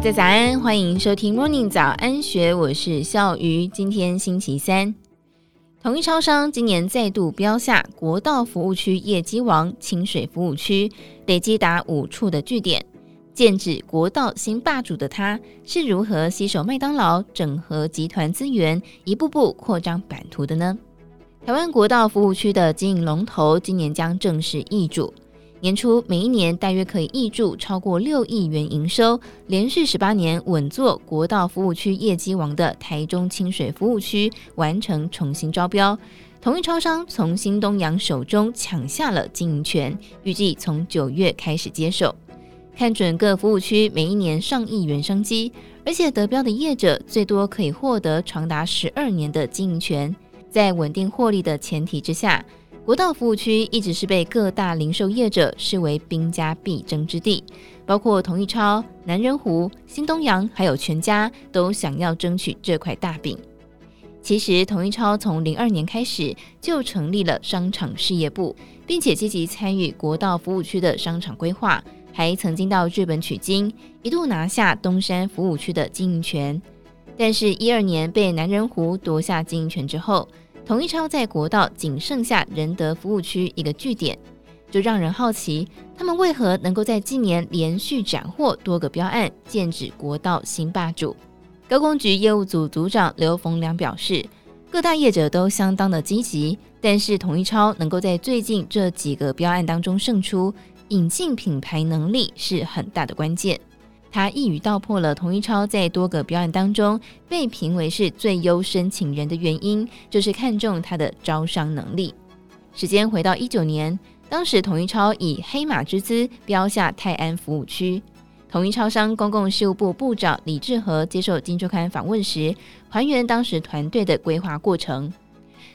大家早安，欢迎收听 Morning 早安学，我是笑鱼。今天星期三，统一超商今年再度标下国道服务区业绩王，清水服务区累积达五处的据点。剑指国道新霸主的他，是如何携手麦当劳整合集团资源，一步步扩张版图的呢？台湾国道服务区的经营龙头，今年将正式易主。年初每一年大约可以挹注超过六亿元营收，连续十八年稳坐国道服务区业绩王的台中清水服务区完成重新招标，同一超商从新东阳手中抢下了经营权，预计从九月开始接手，看准各服务区每一年上亿元商机，而且得标的业者最多可以获得长达十二年的经营权，在稳定获利的前提之下。国道服务区一直是被各大零售业者视为兵家必争之地，包括同一超、南仁湖、新东阳，还有全家都想要争取这块大饼。其实，同一超从零二年开始就成立了商场事业部，并且积极参与国道服务区的商场规划，还曾经到日本取经，一度拿下东山服务区的经营权。但是，一二年被南仁湖夺下经营权之后，统一超在国道仅剩下仁德服务区一个据点，就让人好奇，他们为何能够在今年连续斩获多个标案，剑指国道新霸主？高工局业务组组长刘逢良表示，各大业者都相当的积极，但是统一超能够在最近这几个标案当中胜出，引进品牌能力是很大的关键。他一语道破了统一超在多个标案当中被评为是最优申请人的原因，就是看中他的招商能力。时间回到一九年，当时统一超以黑马之姿标下泰安服务区。统一超商公共事务部部长李志和接受《金周刊》访问时，还原当时团队的规划过程。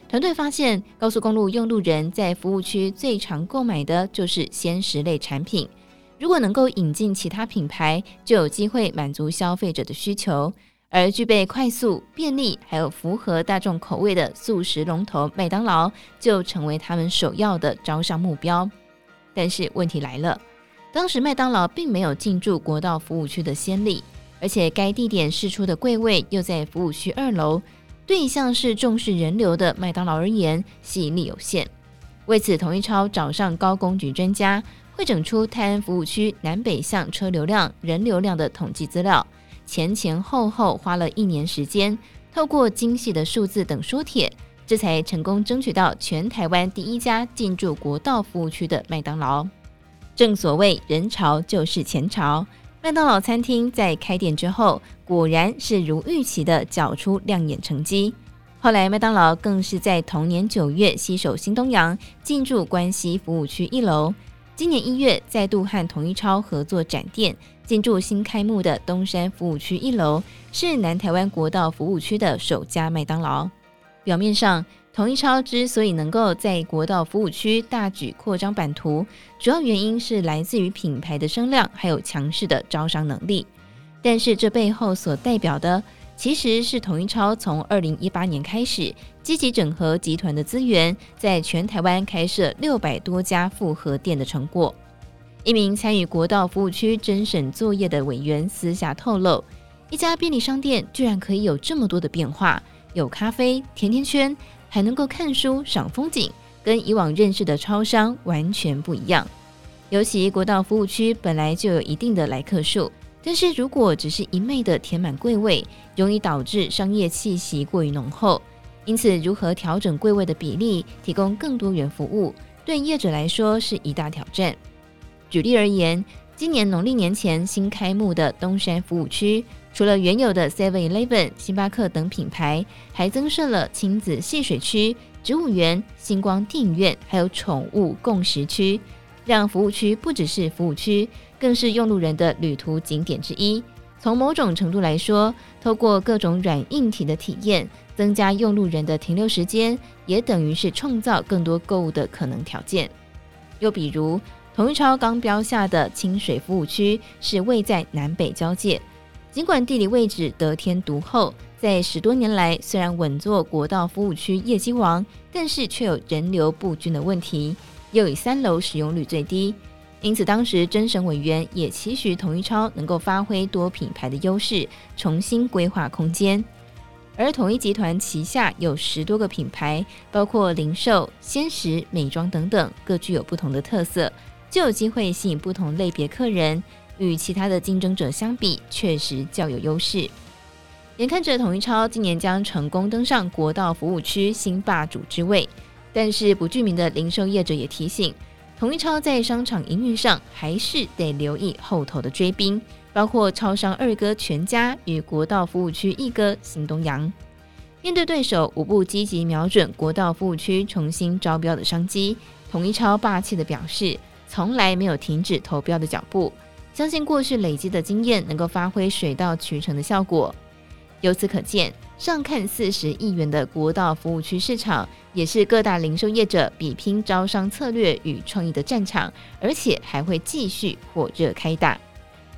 团队发现，高速公路用路人在服务区最常购买的就是鲜食类产品。如果能够引进其他品牌，就有机会满足消费者的需求。而具备快速、便利，还有符合大众口味的速食龙头麦当劳，就成为他们首要的招商目标。但是问题来了，当时麦当劳并没有进驻国道服务区的先例，而且该地点试出的柜位又在服务区二楼，对一向是重视人流的麦当劳而言，吸引力有限。为此，童一超找上高工局专家。会整出泰安服务区南北向车流量、人流量的统计资料，前前后后花了一年时间，透过精细的数字等书帖，这才成功争取到全台湾第一家进驻国道服务区的麦当劳。正所谓人潮就是钱潮，麦当劳餐厅在开店之后，果然是如预期的缴出亮眼成绩。后来麦当劳更是在同年九月携手新东阳进驻关西服务区一楼。今年一月，再度和统一超合作展店，进驻新开幕的东山服务区一楼，是南台湾国道服务区的首家麦当劳。表面上，统一超之所以能够在国道服务区大举扩张版图，主要原因是来自于品牌的声量，还有强势的招商能力。但是这背后所代表的，其实是统一超从二零一八年开始积极整合集团的资源，在全台湾开设六百多家复合店的成果。一名参与国道服务区甄审作业的委员私下透露，一家便利商店居然可以有这么多的变化，有咖啡、甜甜圈，还能够看书、赏风景，跟以往认识的超商完全不一样。尤其国道服务区本来就有一定的来客数。但是如果只是一味的填满柜位，容易导致商业气息过于浓厚。因此，如何调整柜位的比例，提供更多元服务，对业者来说是一大挑战。举例而言，今年农历年前新开幕的东山服务区，除了原有的 Seven Eleven、星巴克等品牌，还增设了亲子戏水区、植物园、星光电影院，还有宠物共识区。让服务区不只是服务区，更是用路人的旅途景点之一。从某种程度来说，透过各种软硬体的体验，增加用路人的停留时间，也等于是创造更多购物的可能条件。又比如，统一超刚标下的清水服务区是位在南北交界，尽管地理位置得天独厚，在十多年来虽然稳坐国道服务区业绩王，但是却有人流不均的问题。又以三楼使用率最低，因此，当时甄审委员也期许统一超能够发挥多品牌的优势，重新规划空间。而统一集团旗下有十多个品牌，包括零售、鲜食、美妆等等，各具有不同的特色，就有机会吸引不同类别客人。与其他的竞争者相比，确实较有优势。眼看着统一超今年将成功登上国道服务区新霸主之位，但是不具名的零售业者也提醒。统一超在商场营运上还是得留意后头的追兵，包括超商二哥全家与国道服务区一哥新东阳。面对对手无不积极瞄准国道服务区重新招标的商机，统一超霸气地表示，从来没有停止投标的脚步，相信过去累积的经验能够发挥水到渠成的效果。由此可见，上看四十亿元的国道服务区市场，也是各大零售业者比拼招商策略与创意的战场，而且还会继续火热开打。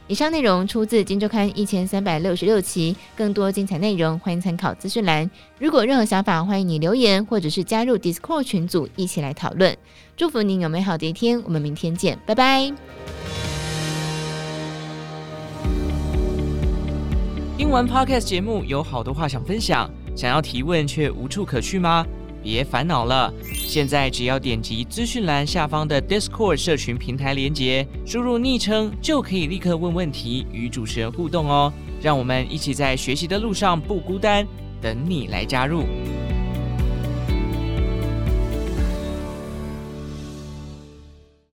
以上内容出自《金周刊》一千三百六十六期，更多精彩内容欢迎参考资讯栏。如果任何想法，欢迎你留言或者是加入 Discord 群组一起来讨论。祝福您有美好的一天，我们明天见，拜拜。听完 Podcast 节目，有好多话想分享，想要提问却无处可去吗？别烦恼了，现在只要点击资讯栏下方的 Discord 社群平台连接，输入昵称就可以立刻问问题，与主持人互动哦。让我们一起在学习的路上不孤单，等你来加入。